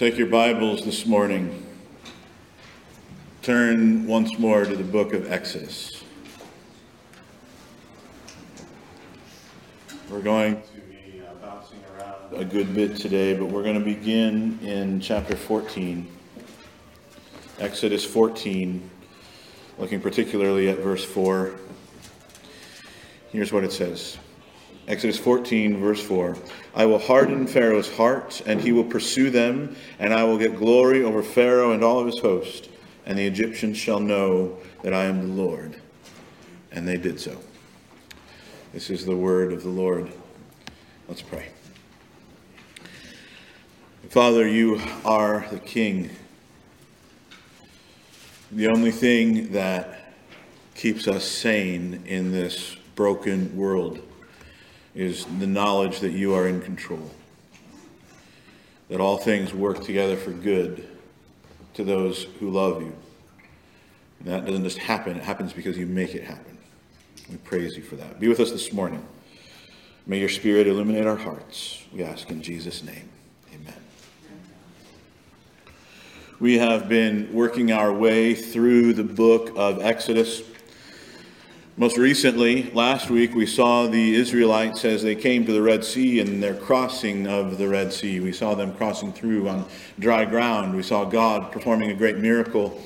Take your Bibles this morning. Turn once more to the book of Exodus. We're going to be uh, bouncing around a good bit today, but we're going to begin in chapter 14. Exodus 14, looking particularly at verse 4. Here's what it says. Exodus 14, verse 4. I will harden Pharaoh's heart, and he will pursue them, and I will get glory over Pharaoh and all of his host, and the Egyptians shall know that I am the Lord. And they did so. This is the word of the Lord. Let's pray. Father, you are the King. The only thing that keeps us sane in this broken world is the knowledge that you are in control. That all things work together for good to those who love you. And that doesn't just happen, it happens because you make it happen. We praise you for that. Be with us this morning. May your spirit illuminate our hearts. We ask in Jesus' name. Amen. We have been working our way through the book of Exodus. Most recently, last week, we saw the Israelites as they came to the Red Sea and their crossing of the Red Sea. We saw them crossing through on dry ground. We saw God performing a great miracle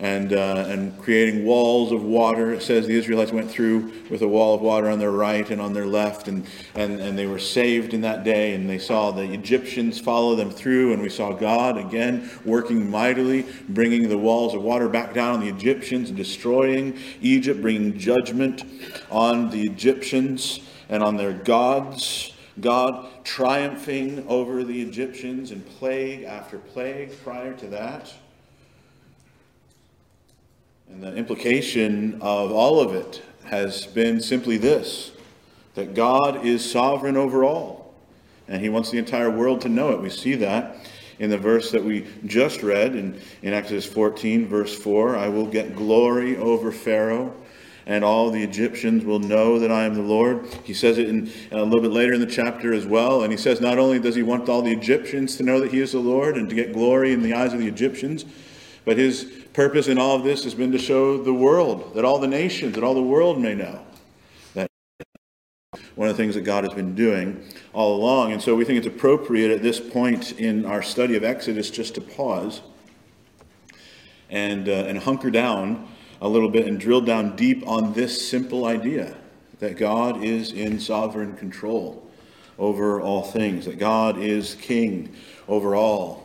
and, uh, and creating walls of water. It says the Israelites went through with a wall of water on their right and on their left, and, and, and they were saved in that day. And they saw the Egyptians follow them through, and we saw God again working mightily, bringing the walls of water back down on the Egyptians destroying Egypt, bringing judgment on the Egyptians and on their gods. God triumphing over the Egyptians in plague after plague prior to that. And the implication of all of it has been simply this that God is sovereign over all. And he wants the entire world to know it. We see that in the verse that we just read in, in Exodus 14, verse 4 I will get glory over Pharaoh, and all the Egyptians will know that I am the Lord. He says it in, uh, a little bit later in the chapter as well. And he says not only does he want all the Egyptians to know that he is the Lord and to get glory in the eyes of the Egyptians, but his purpose in all of this has been to show the world, that all the nations, that all the world may know that one of the things that God has been doing all along. And so we think it's appropriate at this point in our study of Exodus just to pause and, uh, and hunker down a little bit and drill down deep on this simple idea that God is in sovereign control over all things, that God is king over all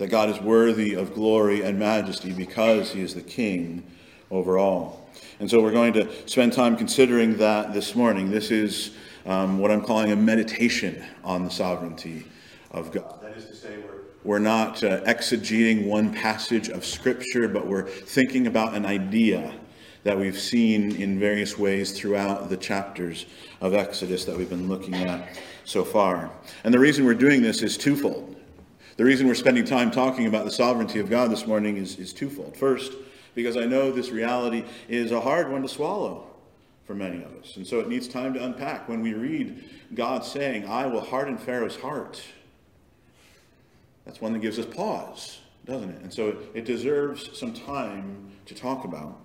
that God is worthy of glory and majesty because he is the king over all. And so we're going to spend time considering that this morning. This is um, what I'm calling a meditation on the sovereignty of God. That is to say, we're, we're not uh, exegeting one passage of Scripture, but we're thinking about an idea that we've seen in various ways throughout the chapters of Exodus that we've been looking at so far. And the reason we're doing this is twofold. The reason we're spending time talking about the sovereignty of God this morning is, is twofold. First, because I know this reality is a hard one to swallow for many of us. And so it needs time to unpack. When we read God saying, I will harden Pharaoh's heart, that's one that gives us pause, doesn't it? And so it, it deserves some time to talk about.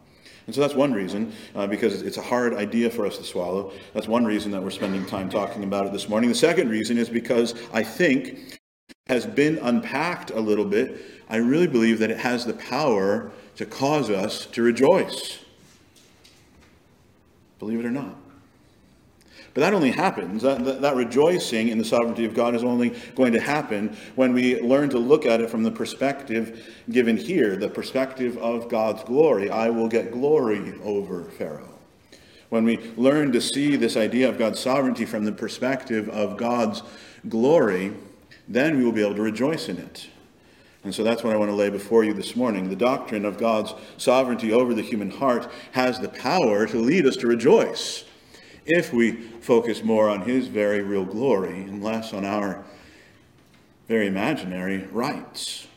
And so that's one reason, uh, because it's a hard idea for us to swallow. That's one reason that we're spending time talking about it this morning. The second reason is because I think has been unpacked a little bit, I really believe that it has the power to cause us to rejoice. Believe it or not. But that only happens, that, that, that, rejoicing in the sovereignty of God is only going to happen when we learn to look at it from the perspective given here, the perspective of God's glory. I will get glory over Pharaoh. When we learn to see this idea of God's sovereignty from the perspective of God's glory, then we will be able to rejoice in it. And so that's what I want to lay before you this morning. The doctrine of God's sovereignty over the human heart has the power to lead us to rejoice if we focus more on His very real glory and less on our very imaginary rights.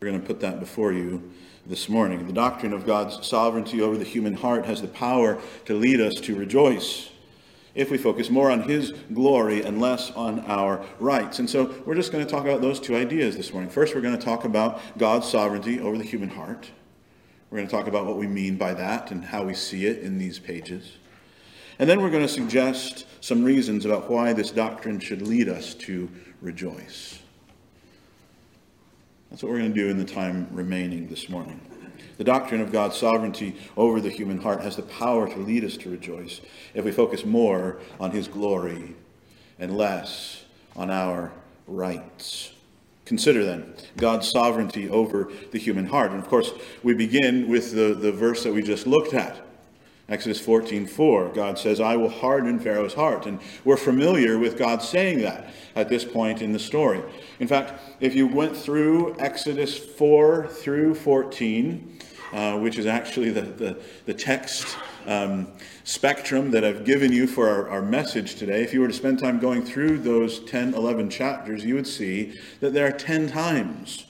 We're going to put that before you this morning. The doctrine of God's sovereignty over the human heart has the power to lead us to rejoice if we focus more on His glory and less on our rights. And so we're just going to talk about those two ideas this morning. First, we're going to talk about God's sovereignty over the human heart. We're going to talk about what we mean by that and how we see it in these pages. And then we're going to suggest some reasons about why this doctrine should lead us to rejoice. That's what we're going to do in the time remaining this morning. The doctrine of God's sovereignty over the human heart has the power to lead us to rejoice if we focus more on his glory and less on our rights. Consider then God's sovereignty over the human heart. And of course, we begin with the, the verse that we just looked at. Exodus 14, 4, God says, I will harden Pharaoh's heart. And we're familiar with God saying that at this point in the story. In fact, if you went through Exodus 4 through 14, uh, which is actually the, the, the text um, spectrum that I've given you for our, our message today, if you were to spend time going through those 10, 11 chapters, you would see that there are 10 times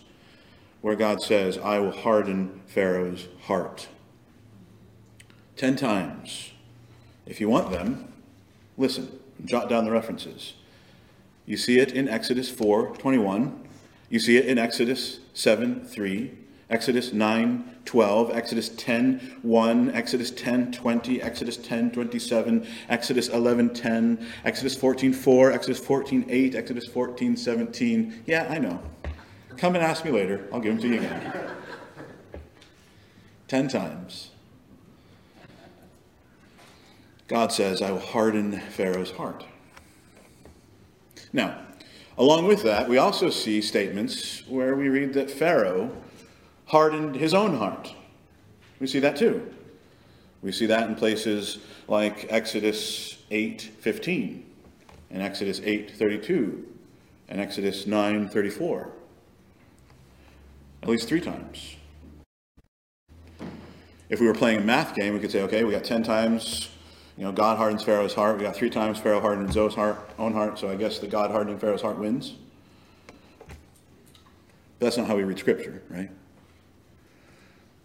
where God says, I will harden Pharaoh's heart. Ten times. If you want them, listen, jot down the references. You see it in Exodus 4 21. You see it in Exodus 7 3, Exodus 9 12, Exodus 10 1, Exodus 10 20, Exodus 10 27, Exodus 11 10, Exodus 14 4, Exodus 14 8, Exodus 14 17. Yeah, I know. Come and ask me later. I'll give them to you again. Ten times. God says, I will harden Pharaoh's heart. Now, along with that, we also see statements where we read that Pharaoh hardened his own heart. We see that too. We see that in places like Exodus 8:15 and Exodus 8:32 and Exodus 9:34. At least 3 times. If we were playing a math game, we could say, okay, we got 10 times you know, God hardens Pharaoh's heart. We got three times Pharaoh hardened heart, own heart, so I guess the God hardening Pharaoh's heart wins. But that's not how we read Scripture, right?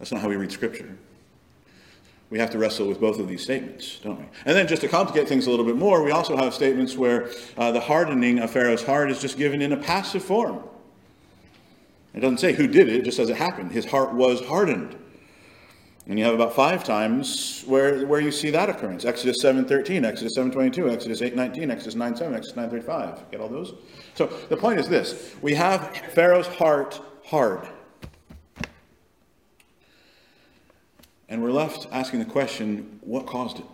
That's not how we read Scripture. We have to wrestle with both of these statements, don't we? And then, just to complicate things a little bit more, we also have statements where uh, the hardening of Pharaoh's heart is just given in a passive form. It doesn't say who did it, it just says it happened. His heart was hardened. And you have about five times where, where you see that occurrence. Exodus 7.13, Exodus 7.22, Exodus 8.19, Exodus 9.7, Exodus 9.35. Get all those? So the point is this. We have Pharaoh's heart hard. And we're left asking the question, what caused it?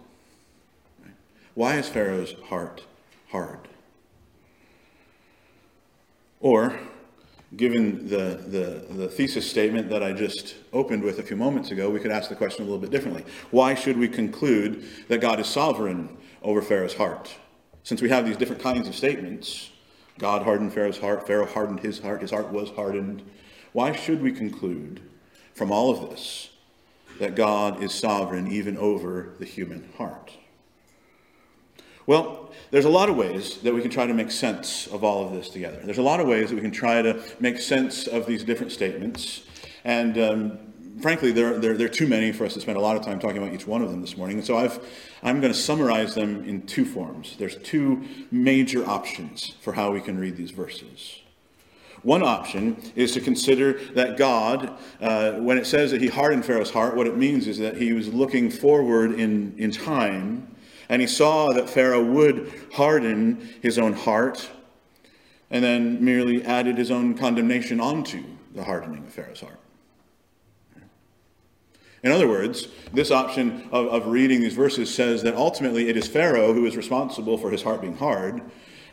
Why is Pharaoh's heart hard? Or, given the, the, the, thesis statement that I just opened with a few moments ago, we could ask the question a little bit differently. Why should we conclude that God is sovereign over Pharaoh's heart? Since we have these different kinds of statements, God hardened Pharaoh's heart, Pharaoh hardened his heart, his heart was hardened. Why should we conclude from all of this that God is sovereign even over the human heart? Well, there's a lot of ways that we can try to make sense of all of this together. There's a lot of ways that we can try to make sense of these different statements. And um, frankly, there, there, there, are too many for us to spend a lot of time talking about each one of them this morning. And so I've, I'm going to summarize them in two forms. There's two major options for how we can read these verses. One option is to consider that God, uh, when it says that he hardened Pharaoh's heart, what it means is that he was looking forward in, in time and he saw that Pharaoh would harden his own heart and then merely added his own condemnation onto the hardening of Pharaoh's heart. In other words, this option of, of reading these verses says that ultimately it is Pharaoh who is responsible for his heart being hard,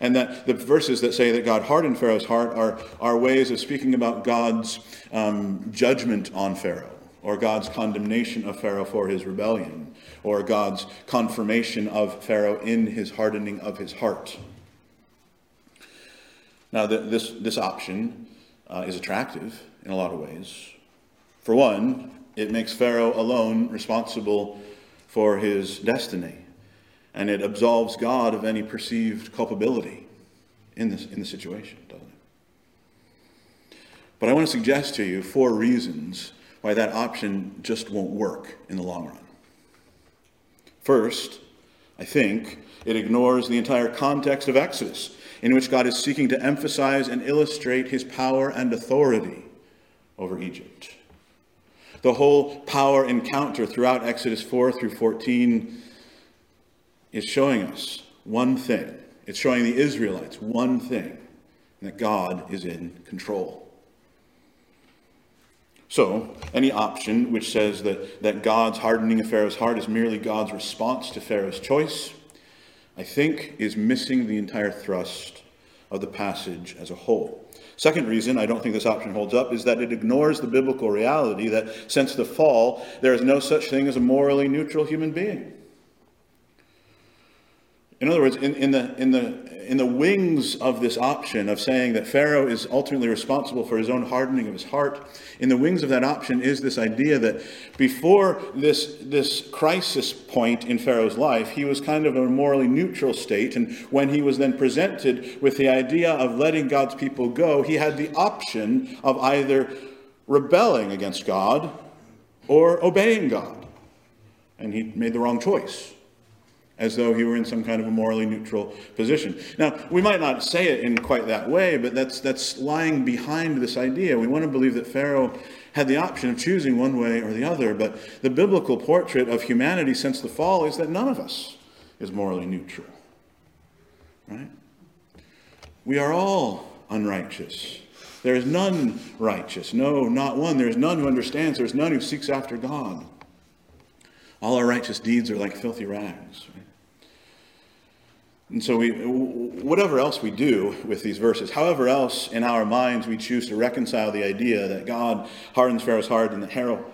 and that the verses that say that God hardened Pharaoh's heart are, are ways of speaking about God's um, judgment on Pharaoh or God's condemnation of Pharaoh for his rebellion, or God's confirmation of Pharaoh in his hardening of his heart. Now, this, this option uh, is attractive in a lot of ways. For one, it makes Pharaoh alone responsible for his destiny, and it absolves God of any perceived culpability in, this, in the situation, doesn't it? But I want to suggest to you four reasons why that option just won't work in the long run. First, I think it ignores the entire context of Exodus, in which God is seeking to emphasize and illustrate his power and authority over Egypt. The whole power encounter throughout Exodus 4 through 14 is showing us one thing. It's showing the Israelites one thing that God is in control. So, any option which says that, that God's hardening of Pharaoh's heart is merely God's response to Pharaoh's choice, I think is missing the entire thrust of the passage as a whole. Second reason I don't think this option holds up is that it ignores the biblical reality that since the fall, there is no such thing as a morally neutral human being. In other words, in, in, the, in, the, in the wings of this option of saying that Pharaoh is ultimately responsible for his own hardening of his heart, in the wings of that option is this idea that before this, this crisis point in Pharaoh's life, he was kind of a morally neutral state. And when he was then presented with the idea of letting God's people go, he had the option of either rebelling against God or obeying God. And he made the wrong choice as though he were in some kind of a morally neutral position. Now, we might not say it in quite that way, but that's, that's lying behind this idea. We want to believe that Pharaoh had the option of choosing one way or the other, but the biblical portrait of humanity since the fall is that none of us is morally neutral. Right? We are all unrighteous. There is none righteous. No, not one. There is none who understands. There is none who seeks after God. All our righteous deeds are like filthy rags. And so, we, whatever else we do with these verses, however else in our minds we choose to reconcile the idea that God hardens Pharaoh's heart and that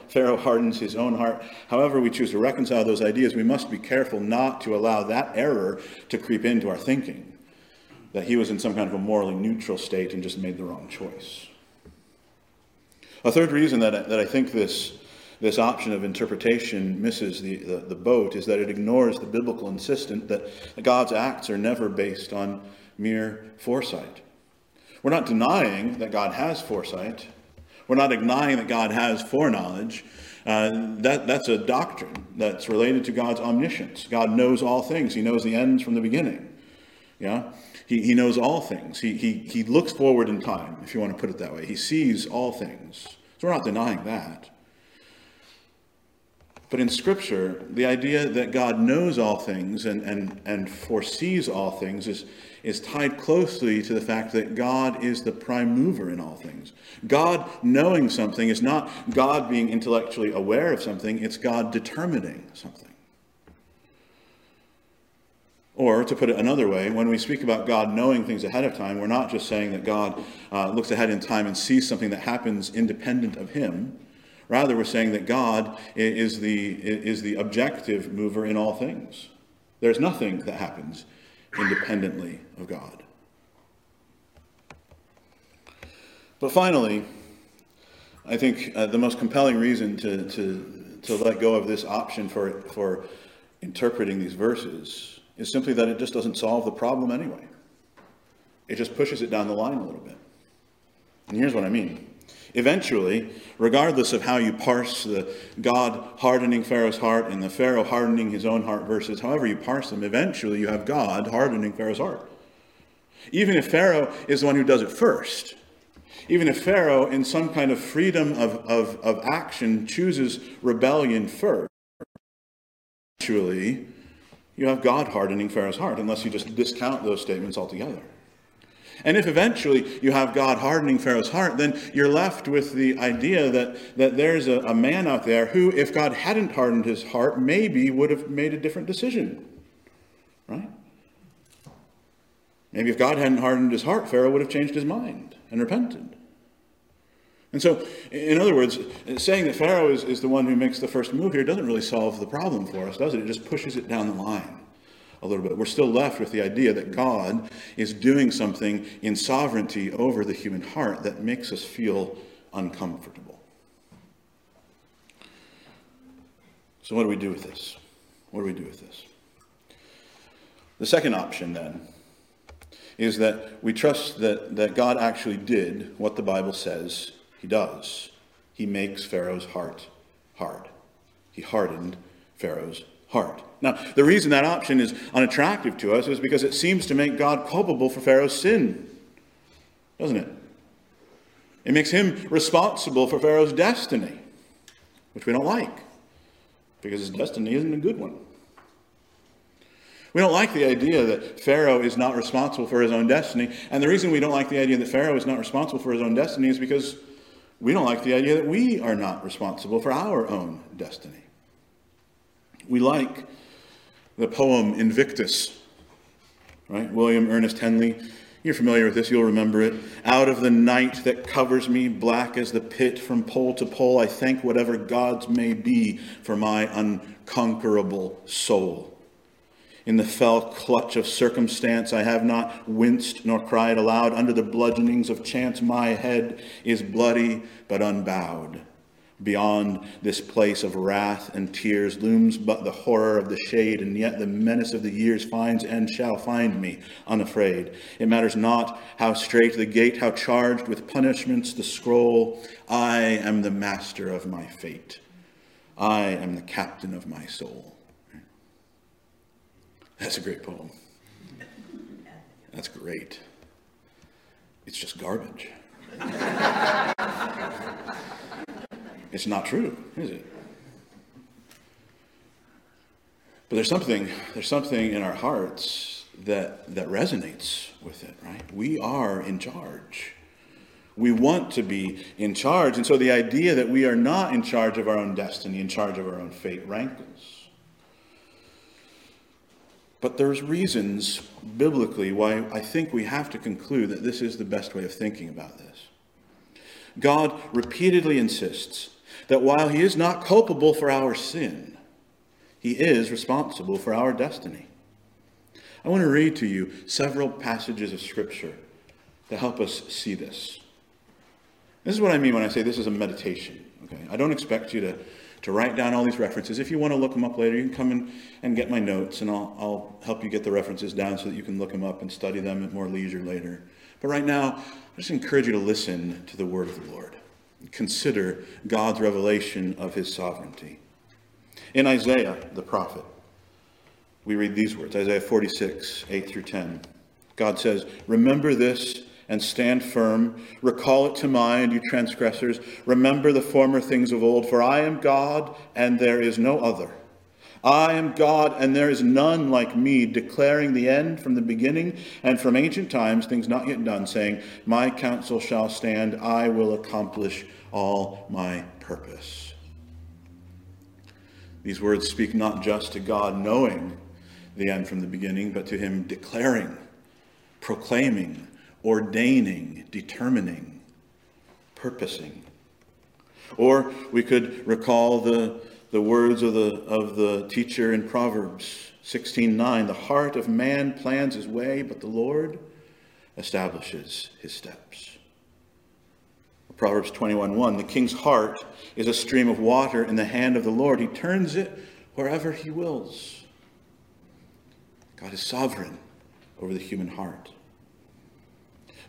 Pharaoh hardens his own heart, however we choose to reconcile those ideas, we must be careful not to allow that error to creep into our thinking, that he was in some kind of a morally neutral state and just made the wrong choice. A third reason that, that I think this this option of interpretation misses the, the, the, boat is that it ignores the biblical insistence that God's acts are never based on mere foresight. We're not denying that God has foresight. We're not denying that God has foreknowledge. Uh, that, that's a doctrine that's related to God's omniscience. God knows all things. He knows the ends from the beginning. Yeah? He, he knows all things. He, he, he looks forward in time, if you want to put it that way. He sees all things. So we're not denying that. But in Scripture, the idea that God knows all things and, and, and foresees all things is, is tied closely to the fact that God is the prime mover in all things. God knowing something is not God being intellectually aware of something, it's God determining something. Or, to put it another way, when we speak about God knowing things ahead of time, we're not just saying that God uh, looks ahead in time and sees something that happens independent of Him. Rather, we're saying that God is the, is the objective mover in all things. There's nothing that happens independently of God. But finally, I think uh, the most compelling reason to, to, to let go of this option for, for interpreting these verses is simply that it just doesn't solve the problem anyway. It just pushes it down the line a little bit. And here's what I mean. Eventually, regardless of how you parse the God hardening Pharaoh's heart and the Pharaoh hardening his own heart verses, however you parse them, eventually you have God hardening Pharaoh's heart. Even if Pharaoh is the one who does it first, even if Pharaoh, in some kind of freedom of, of, of action, chooses rebellion first, eventually you have God hardening Pharaoh's heart, unless you just discount those statements altogether. And if eventually you have God hardening Pharaoh's heart, then you're left with the idea that, that there's a, a man out there who, if God hadn't hardened his heart, maybe would have made a different decision. Right? Maybe if God hadn't hardened his heart, Pharaoh would have changed his mind and repented. And so, in other words, saying that Pharaoh is, is the one who makes the first move here doesn't really solve the problem for us, does it? It just pushes it down the line a little bit. We're still left with the idea that God is doing something in sovereignty over the human heart that makes us feel uncomfortable. So, what do we do with this? What do we do with this? The second option, then, is that we trust that, that God actually did what the Bible says he does. He makes Pharaoh's heart hard. He hardened Pharaoh's heart. Now, the reason that option is unattractive to us is because it seems to make God culpable for Pharaoh's sin, doesn't it? It makes him responsible for Pharaoh's destiny, which we don't like, because his destiny isn't a good one. We don't like the idea that Pharaoh is not responsible for his own destiny. And the reason we don't like the idea that Pharaoh is not responsible for his own destiny is because we don't like the idea that we are not responsible for our own destiny. We like the poem Invictus, right? William Ernest Henley. You're familiar with this, you'll remember it. Out of the night that covers me, black as the pit from pole to pole, I thank whatever gods may be for my unconquerable soul. In the fell clutch of circumstance, I have not winced nor cried aloud. Under the bludgeonings of chance, my head is bloody but unbowed. Beyond this place of wrath and tears looms but the horror of the shade, and yet the menace of the years finds and shall find me unafraid. It matters not how strait the gate, how charged with punishments the scroll. I am the master of my fate. I am the captain of my soul. That's a great poem. That's great. It's just garbage. it's not true, is it? But there's something, there's something in our hearts that, that resonates with it, right? We are in charge. We want to be in charge. And so the idea that we are not in charge of our own destiny, in charge of our own fate, rankles. But there's reasons biblically why I think we have to conclude that this is the best way of thinking about this. God repeatedly insists that while he is not culpable for our sin, he is responsible for our destiny. I want to read to you several passages of Scripture to help us see this. This is what I mean when I say this is a meditation. Okay? I don't expect you to to write down all these references. If you want to look them up later, you can come in and get my notes, and I'll, I'll help you get the references down so that you can look them up and study them at more leisure later. But right now, I just encourage you to listen to the word of the Lord. Consider God's revelation of his sovereignty. In Isaiah, the prophet, we read these words Isaiah 46, 8 through 10. God says, Remember this and stand firm. Recall it to mind, you transgressors. Remember the former things of old, for I am God and there is no other. I am God and there is none like me, declaring the end from the beginning and from ancient times, things not yet done, saying, My counsel shall stand, I will accomplish all my purpose. These words speak not just to God knowing the end from the beginning, but to him declaring, proclaiming, ordaining, determining, purposing. Or we could recall the, the words of the, of the teacher in Proverbs 16:9, the heart of man plans his way, but the Lord establishes his steps. Proverbs 21:1, the king's heart is a stream of water in the hand of the Lord. He turns it wherever he wills. God is sovereign over the human heart.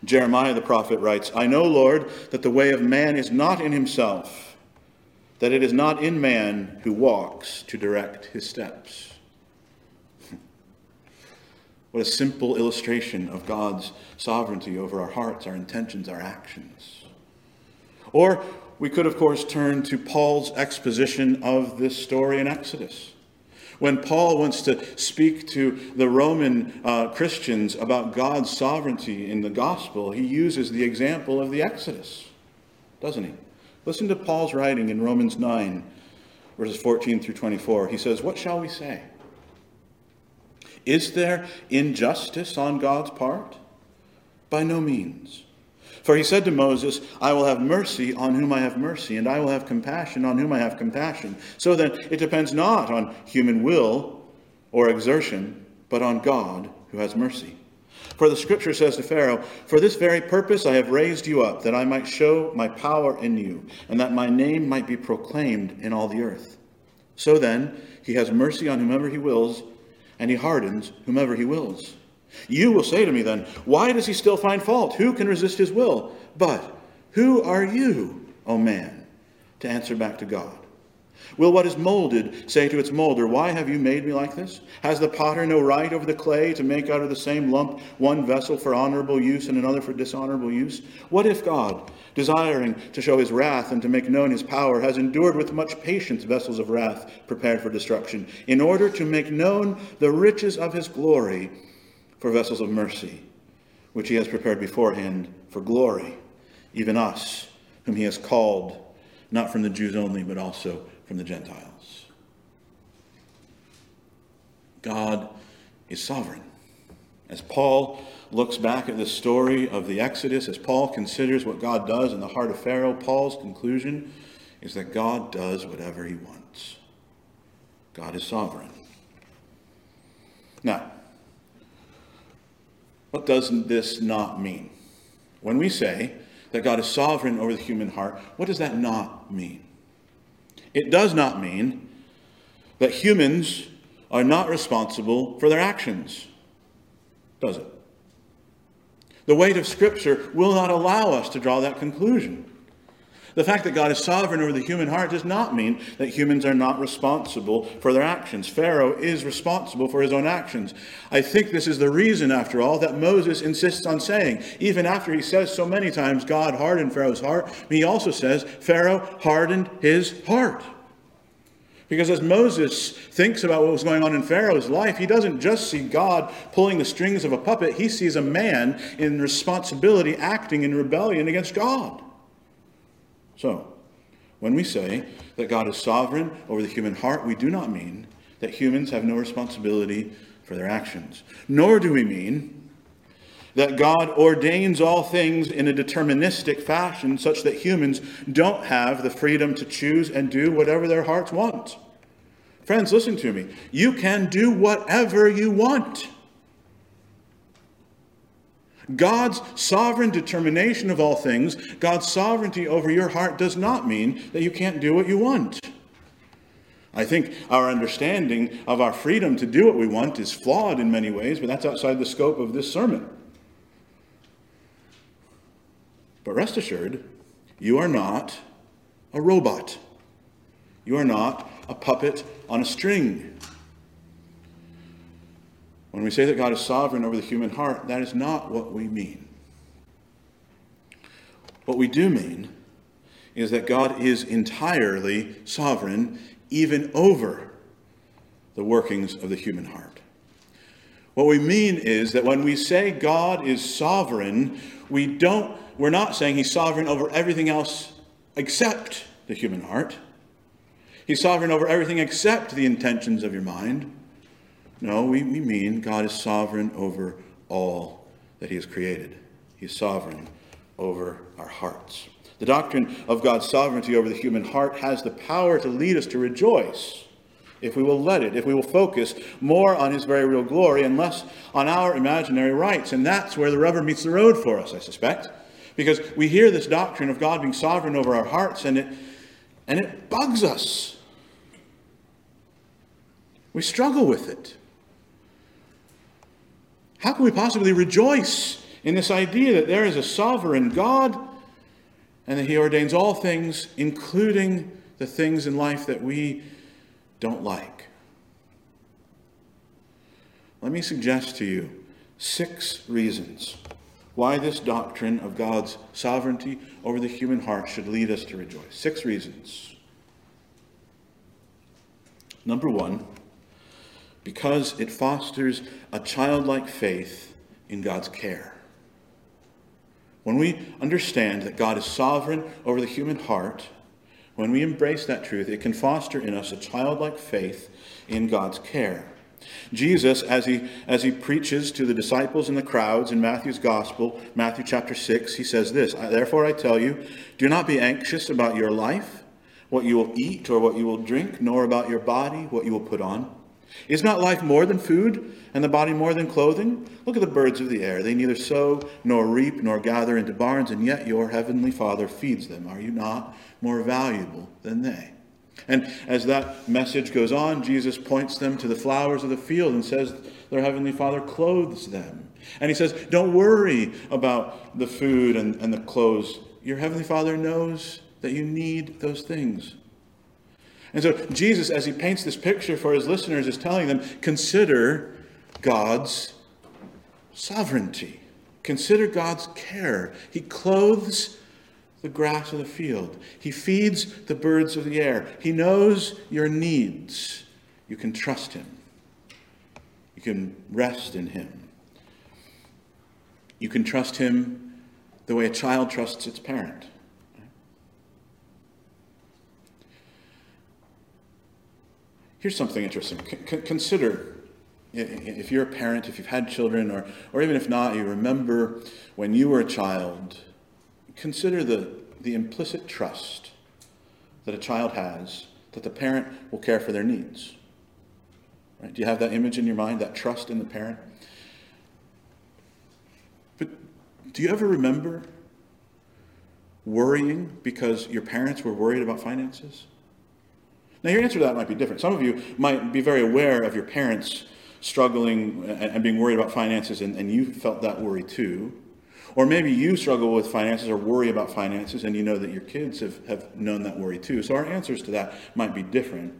Jeremiah the prophet writes, I know, Lord, that the way of man is not in himself, that it is not in man who walks to direct his steps. what a simple illustration of God's sovereignty over our hearts, our intentions, our actions. Or we could, of course, turn to Paul's exposition of this story in Exodus. When Paul wants to speak to the Roman uh, Christians about God's sovereignty in the gospel, he uses the example of the Exodus, doesn't he? Listen to Paul's writing in Romans 9, verses 14 through 24. He says, What shall we say? Is there injustice on God's part? By no means. For he said to Moses, I will have mercy on whom I have mercy, and I will have compassion on whom I have compassion. So then, it depends not on human will or exertion, but on God who has mercy. For the scripture says to Pharaoh, For this very purpose I have raised you up, that I might show my power in you, and that my name might be proclaimed in all the earth. So then, he has mercy on whomever he wills, and he hardens whomever he wills. You will say to me then, Why does he still find fault? Who can resist his will? But who are you, O man, to answer back to God? Will what is molded say to its molder, Why have you made me like this? Has the potter no right over the clay to make out of the same lump one vessel for honorable use and another for dishonorable use? What if God, desiring to show his wrath and to make known his power, has endured with much patience vessels of wrath prepared for destruction, in order to make known the riches of his glory for vessels of mercy, which he has prepared beforehand for glory, even us, whom he has called, not from the Jews only, but also from the Gentiles. God is sovereign. As Paul looks back at the story of the Exodus, as Paul considers what God does in the heart of Pharaoh, Paul's conclusion is that God does whatever he wants. God is sovereign. Now, what does this not mean? When we say that God is sovereign over the human heart, what does that not mean? It does not mean that humans are not responsible for their actions, does it? The weight of Scripture will not allow us to draw that conclusion. The fact that God is sovereign over the human heart does not mean that humans are not responsible for their actions. Pharaoh is responsible for his own actions. I think this is the reason, after all, that Moses insists on saying, even after he says so many times, God hardened Pharaoh's heart, he also says, Pharaoh hardened his heart. Because as Moses thinks about what was going on in Pharaoh's life, he doesn't just see God pulling the strings of a puppet, he sees a man in responsibility acting in rebellion against God. So, when we say that God is sovereign over the human heart, we do not mean that humans have no responsibility for their actions. Nor do we mean that God ordains all things in a deterministic fashion such that humans don't have the freedom to choose and do whatever their hearts want. Friends, listen to me. You can do whatever you want. God's sovereign determination of all things, God's sovereignty over your heart, does not mean that you can't do what you want. I think our understanding of our freedom to do what we want is flawed in many ways, but that's outside the scope of this sermon. But rest assured, you are not a robot. You are not a puppet on a string. When we say that God is sovereign over the human heart, that is not what we mean. What we do mean is that God is entirely sovereign, even over the workings of the human heart. What we mean is that when we say God is sovereign, we don't, we're not saying he's sovereign over everything else except the human heart. He's sovereign over everything except the intentions of your mind. No, we, we mean God is sovereign over all that He has created. He's sovereign over our hearts. The doctrine of God's sovereignty over the human heart has the power to lead us to rejoice if we will let it, if we will focus more on His very real glory and less on our imaginary rights. And that's where the rubber meets the road for us, I suspect. Because we hear this doctrine of God being sovereign over our hearts and it, and it bugs us. We struggle with it. How can we possibly rejoice in this idea that there is a sovereign God and that He ordains all things, including the things in life that we don't like? Let me suggest to you six reasons why this doctrine of God's sovereignty over the human heart should lead us to rejoice. Six reasons. Number one, because it fosters a childlike faith in God's care. When we understand that God is sovereign over the human heart, when we embrace that truth, it can foster in us a childlike faith in God's care. Jesus, as he, as he preaches to the disciples and the crowds in Matthew's Gospel, Matthew chapter 6, he says this Therefore I tell you, do not be anxious about your life, what you will eat or what you will drink, nor about your body, what you will put on. Is not life more than food, and the body more than clothing? Look at the birds of the air. They neither sow, nor reap, nor gather into barns, and yet your heavenly Father feeds them. Are you not more valuable than they? And as that message goes on, Jesus points them to the flowers of the field and says their heavenly Father clothes them. And he says, Don't worry about the food and, and the clothes. Your heavenly Father knows that you need those things. And so Jesus, as he paints this picture for his listeners, is telling them consider God's sovereignty. Consider God's care. He clothes the grass of the field, He feeds the birds of the air. He knows your needs. You can trust Him, you can rest in Him. You can trust Him the way a child trusts its parent. Here's something interesting. C- consider if you're a parent, if you've had children, or, or even if not, you remember when you were a child, consider the, the implicit trust that a child has that the parent will care for their needs. Right? Do you have that image in your mind, that trust in the parent? But do you ever remember worrying because your parents were worried about finances? Now, your answer to that might be different. Some of you might be very aware of your parents struggling and being worried about finances, and, and you felt that worry too. Or maybe you struggle with finances or worry about finances, and you know that your kids have, have known that worry too. So our answers to that might be different.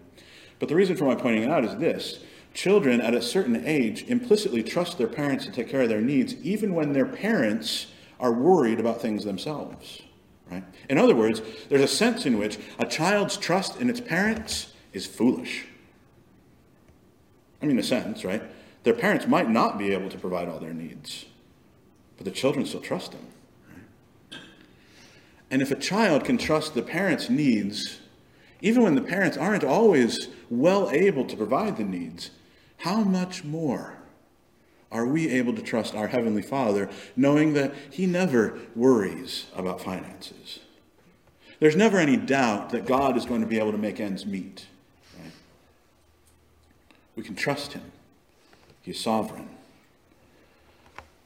But the reason for my pointing it out is this children at a certain age implicitly trust their parents to take care of their needs, even when their parents are worried about things themselves. Right? In other words, there's a sense in which a child's trust in its parents is foolish. I mean, a sense, right? Their parents might not be able to provide all their needs, but the children still trust them. Right? And if a child can trust the parents' needs, even when the parents aren't always well able to provide the needs, how much more are we able to trust our Heavenly Father knowing that He never worries about finances? There's never any doubt that God is going to be able to make ends meet. Right? We can trust Him, He is sovereign.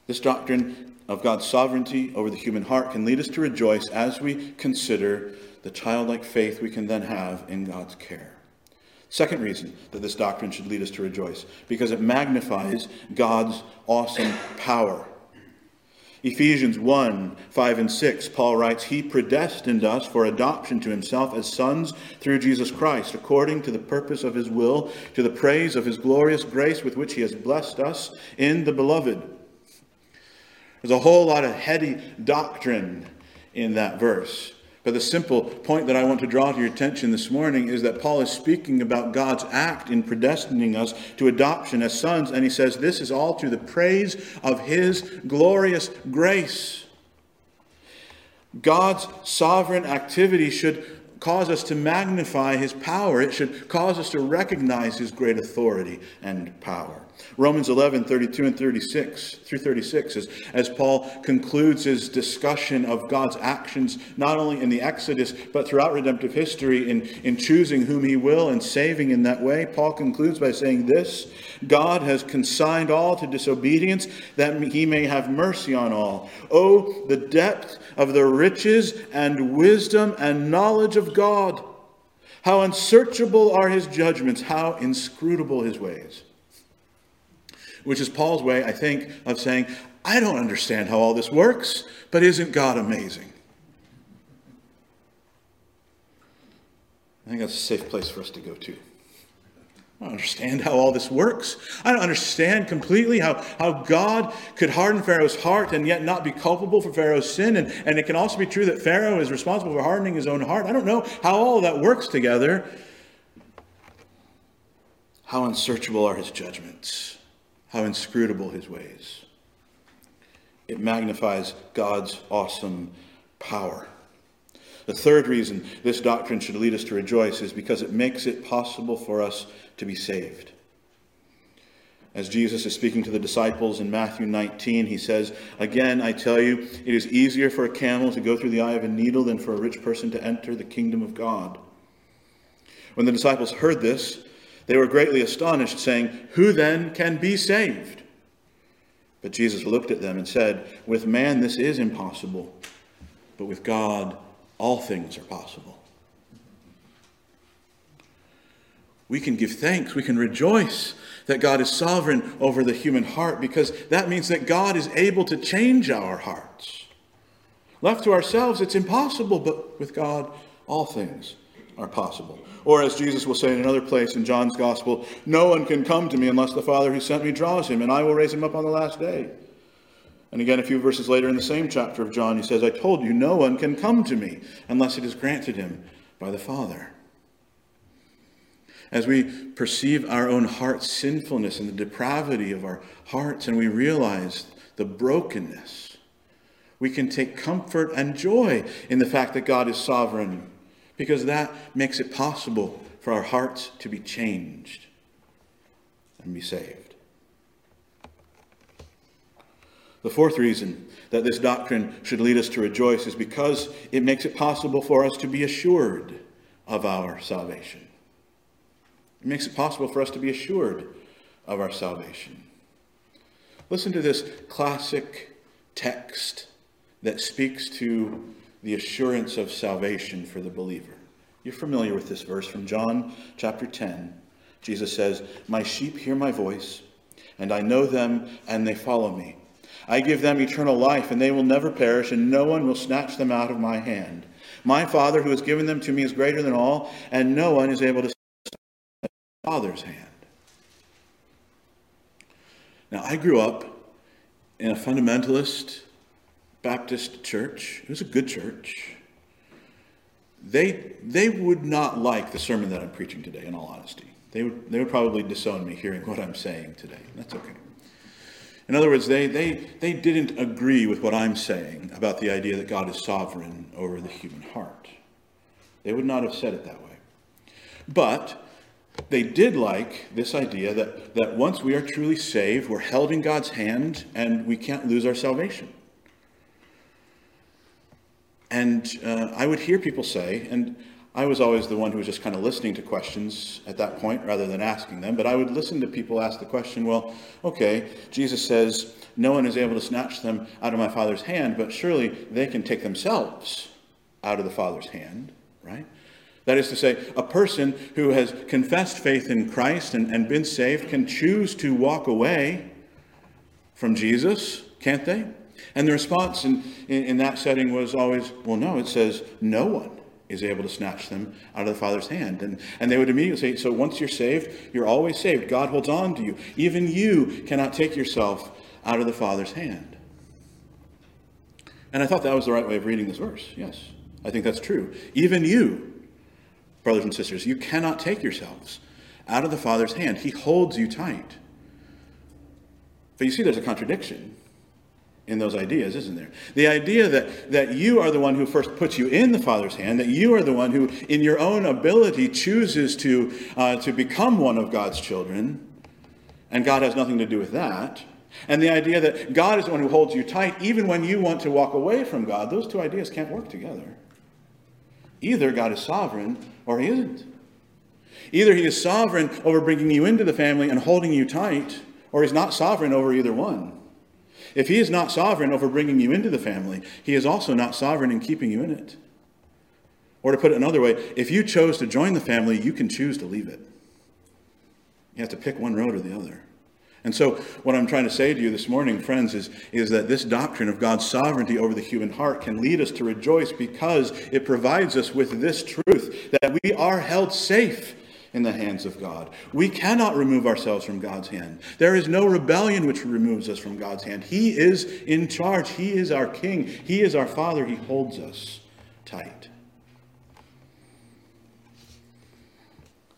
This doctrine of God's sovereignty over the human heart can lead us to rejoice as we consider the childlike faith we can then have in God's care. Second reason that this doctrine should lead us to rejoice because it magnifies God's awesome power. Ephesians 1 5 and 6, Paul writes, He predestined us for adoption to himself as sons through Jesus Christ, according to the purpose of his will, to the praise of his glorious grace with which he has blessed us in the beloved. There's a whole lot of heady doctrine in that verse. But the simple point that I want to draw to your attention this morning is that Paul is speaking about God's act in predestining us to adoption as sons, and he says this is all to the praise of his glorious grace. God's sovereign activity should cause us to magnify his power. It should cause us to recognize his great authority and power. Romans 11, 32 and 36 through 36, as, as Paul concludes his discussion of God's actions, not only in the Exodus, but throughout redemptive history in, in choosing whom he will and saving in that way, Paul concludes by saying this God has consigned all to disobedience that he may have mercy on all. Oh, the depth of the riches and wisdom and knowledge of God! How unsearchable are his judgments, how inscrutable his ways which is Paul's way, I think, of saying, I don't understand how all this works, but isn't God amazing? I think that's a safe place for us to go to. I don't understand how all this works. I don't understand completely how, how God could harden Pharaoh's heart and yet not be culpable for Pharaoh's sin. And, and it can also be true that Pharaoh is responsible for hardening his own heart. I don't know how all that works together. How unsearchable are his judgments how inscrutable his ways. It magnifies God's awesome power. The third reason this doctrine should lead us to rejoice is because it makes it possible for us to be saved. As Jesus is speaking to the disciples in Matthew 19, he says, Again, I tell you, it is easier for a camel to go through the eye of a needle than for a rich person to enter the kingdom of God. When the disciples heard this, they were greatly astonished, saying, Who then can be saved? But Jesus looked at them and said, With man this is impossible, but with God all things are possible. We can give thanks, we can rejoice that God is sovereign over the human heart because that means that God is able to change our hearts. Left to ourselves, it's impossible, but with God, all things are possible. Or, as Jesus will say in another place in John's Gospel, no one can come to me unless the Father who sent me draws him, and I will raise him up on the last day. And again, a few verses later in the same chapter of John, he says, I told you, no one can come to me unless it is granted him by the Father. As we perceive our own heart's sinfulness and the depravity of our hearts, and we realize the brokenness, we can take comfort and joy in the fact that God is sovereign, because that makes it possible for our hearts to be changed and be saved. The fourth reason that this doctrine should lead us to rejoice is because it makes it possible for us to be assured of our salvation. It makes it possible for us to be assured of our salvation. Listen to this classic text that speaks to the assurance of salvation for the believer. You're familiar with this verse from John chapter 10. Jesus says, My sheep hear my voice, and I know them, and they follow me. I give them eternal life, and they will never perish, and no one will snatch them out of my hand. My Father, who has given them to me, is greater than all, and no one is able to snatch them out of my Father's hand. Now, I grew up in a fundamentalist Baptist church. It was a good church. They, they would not like the sermon that I'm preaching today, in all honesty. They would, they would probably disown me hearing what I'm saying today. That's okay. In other words, they, they, they didn't agree with what I'm saying about the idea that God is sovereign over the human heart. They would not have said it that way. But they did like this idea that, that once we are truly saved, we're held in God's hand and we can't lose our salvation. And uh, I would hear people say, and I was always the one who was just kind of listening to questions at that point rather than asking them. But I would listen to people ask the question, well, okay, Jesus says, no one is able to snatch them out of my Father's hand, but surely they can take themselves out of the Father's hand, right? That is to say, a person who has confessed faith in Christ and, and been saved can choose to walk away from Jesus, can't they? And the response in, in, in that setting was always, well, no, it says no one is able to snatch them out of the Father's hand. And, and they would immediately say, So once you're saved, you're always saved. God holds on to you. Even you cannot take yourself out of the Father's hand. And I thought that was the right way of reading this verse. Yes, I think that's true. Even you, brothers and sisters, you cannot take yourselves out of the Father's hand. He holds you tight. But you see, there's a contradiction in those ideas, isn't there? The idea that, that you are the one who first puts you in the Father's hand, that you are the one who, in your own ability, chooses to, uh, to become one of God's children, and God has nothing to do with that. And the idea that God is the one who holds you tight, even when you want to walk away from God, those two ideas can't work together. Either God is sovereign or He isn't. Either He is sovereign over bringing you into the family and holding you tight, or He's not sovereign over either one. If he is not sovereign over bringing you into the family, he is also not sovereign in keeping you in it. Or to put it another way, if you chose to join the family, you can choose to leave it. You have to pick one road or the other. And so, what I'm trying to say to you this morning, friends, is, is that this doctrine of God's sovereignty over the human heart can lead us to rejoice because it provides us with this truth that we are held safe in the hands of God. We cannot remove ourselves from God's hand. There is no rebellion which removes us from God's hand. He is in charge. He is our king. He is our father. He holds us tight.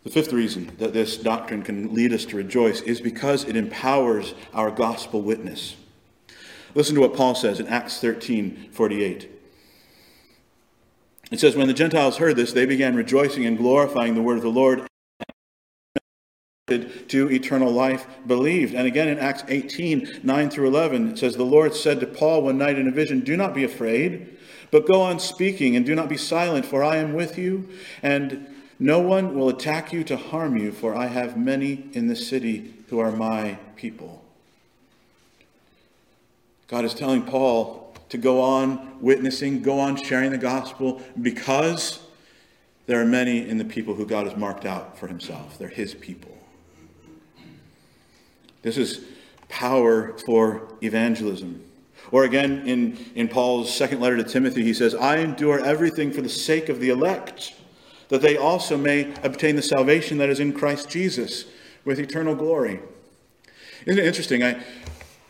The fifth reason that this doctrine can lead us to rejoice is because it empowers our gospel witness. Listen to what Paul says in Acts 13 48. It says, When the Gentiles heard this, they began rejoicing and glorifying the word of the Lord to eternal life believed. And again in Acts 18 9 through 11, it says, The Lord said to Paul one night in a vision, Do not be afraid, but go on speaking and do not be silent, for I am with you, and no one will attack you to harm you, for I have many in the city who are my people. God is telling Paul to go on witnessing, go on sharing the gospel, because there are many in the people who God has marked out for himself. They're his people. This is power for evangelism. Or again, in, in Paul's second letter to Timothy, he says, I endure everything for the sake of the elect, that they also may obtain the salvation that is in Christ Jesus with eternal glory. Isn't it interesting? I,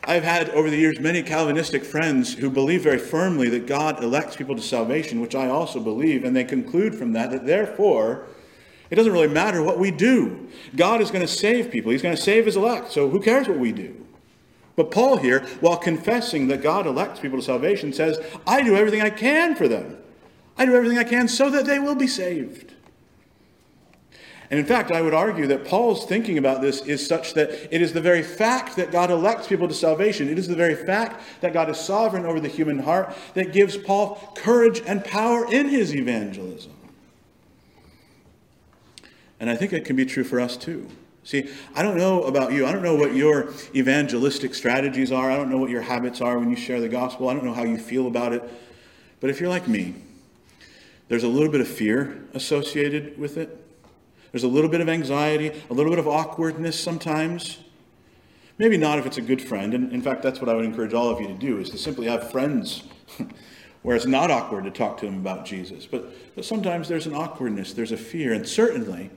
I've had over the years many Calvinistic friends who believe very firmly that God elects people to salvation, which I also believe, and they conclude from that that therefore it doesn't really matter what we do. God is going to save people, He's going to save His elect, so who cares what we do? But Paul here, while confessing that God elects people to salvation, says, I do everything I can for them. I do everything I can so that they will be saved. And in fact, I would argue that Paul's thinking about this is such that it is the very fact that God elects people to salvation, it is the very fact that God is sovereign over the human heart that gives Paul courage and power in his evangelism. And I think it can be true for us too. See, I don't know about you. I don't know what your evangelistic strategies are. I don't know what your habits are when you share the gospel. I don't know how you feel about it. But if you're like me, there's a little bit of fear associated with it. There's a little bit of anxiety, a little bit of awkwardness sometimes. Maybe not if it's a good friend. And in fact, that's what I would encourage all of you to do is to simply have friends where it's not awkward to talk to them about Jesus. But, but sometimes there's an awkwardness, there's a fear, and certainly,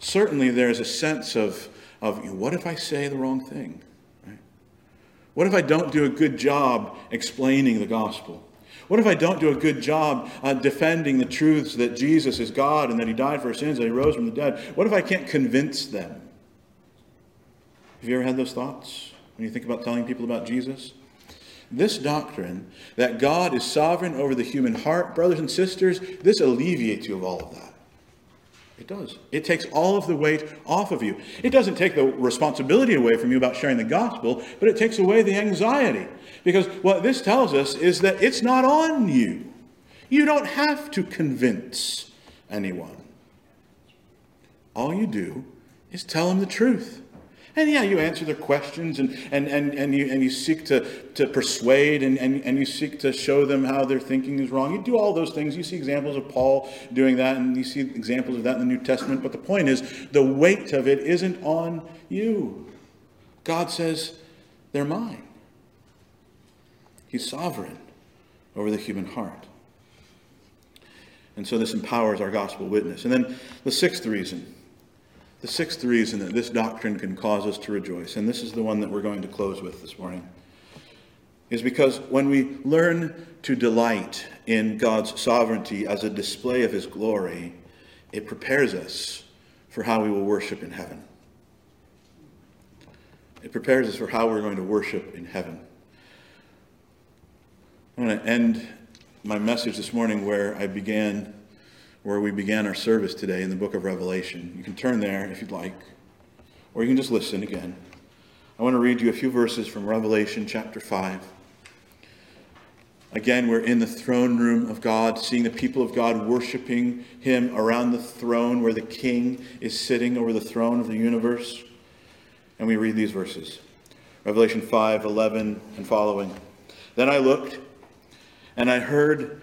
certainly there's a sense of, of what if I say the wrong thing? Right? What if I don't do a good job explaining the gospel? What if I don't do a good job uh, defending the truths that Jesus is God and that He died for our sins and He rose from the dead? What if I can't convince them? Have you ever had those thoughts when you think about telling people about Jesus? This doctrine that God is sovereign over the human heart, brothers and sisters, this alleviates you of all of that. It does. It takes all of the weight off of you. It doesn't take the responsibility away from you about sharing the gospel, but it takes away the anxiety. Because what this tells us is that it's not on you. You don't have to convince anyone. All you do is tell them the truth. And yeah, you answer their questions and, and, and, and, you, and you seek to, to persuade and, and, and you seek to show them how their thinking is wrong. You do all those things. You see examples of Paul doing that and you see examples of that in the New Testament. But the point is, the weight of it isn't on you. God says, they're mine. He's sovereign over the human heart. And so this empowers our gospel witness. And then the sixth reason the sixth reason that this doctrine can cause us to rejoice, and this is the one that we're going to close with this morning, is because when we learn to delight in God's sovereignty as a display of his glory, it prepares us for how we will worship in heaven. It prepares us for how we're going to worship in heaven. I'm going to end my message this morning where I began where we began our service today in the book of Revelation. You can turn there if you'd like, or you can just listen again. I want to read you a few verses from Revelation chapter 5. Again, we're in the throne room of God, seeing the people of God worshiping Him around the throne where the King is sitting over the throne of the universe. And we read these verses Revelation 5 11 and following. Then I looked and I heard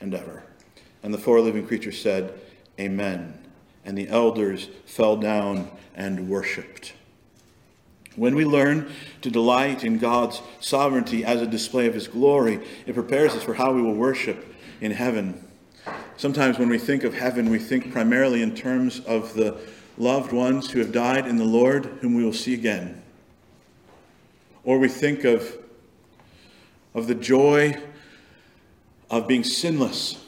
and ever. And the four living creatures said, Amen. And the elders fell down and worshiped. When we learn to delight in God's sovereignty as a display of his glory, it prepares us for how we will worship in heaven. Sometimes when we think of heaven, we think primarily in terms of the loved ones who have died in the Lord, whom we will see again. Or we think of, of the joy of being sinless,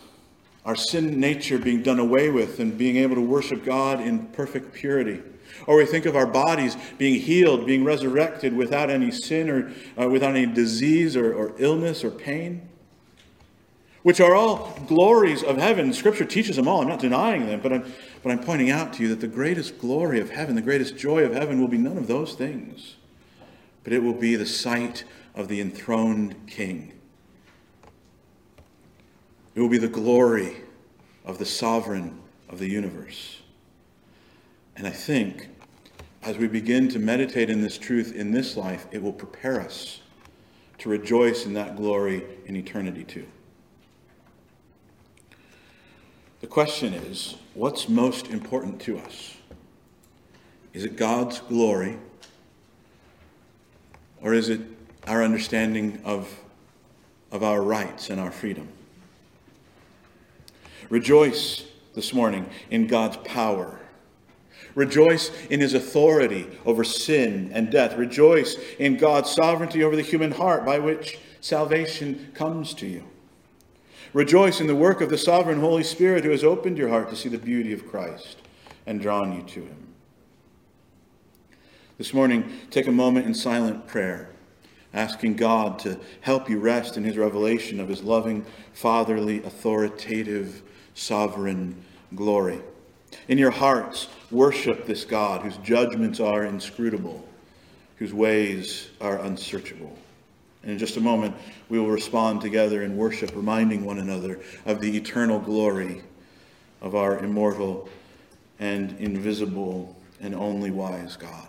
our sin nature being done away with, and being able to worship God in perfect purity. Or we think of our bodies being healed, being resurrected without any sin or uh, without any disease or, or illness or pain which are all glories of heaven. Scripture teaches them all. I'm not denying them, but I'm, but I'm pointing out to you that the greatest glory of heaven, the greatest joy of heaven, will be none of those things, but it will be the sight of the enthroned King. It will be the glory of the sovereign of the universe. And I think as we begin to meditate in this truth in this life, it will prepare us to rejoice in that glory in eternity too. The question is what's most important to us? Is it God's glory? Or is it our understanding of, of our rights and our freedom? Rejoice this morning in God's power. Rejoice in his authority over sin and death. Rejoice in God's sovereignty over the human heart by which salvation comes to you. Rejoice in the work of the sovereign Holy Spirit who has opened your heart to see the beauty of Christ and drawn you to him. This morning, take a moment in silent prayer, asking God to help you rest in his revelation of his loving, fatherly, authoritative, sovereign glory. In your hearts, worship this God whose judgments are inscrutable, whose ways are unsearchable. And in just a moment, we will respond together in worship, reminding one another of the eternal glory of our immortal and invisible and only wise God.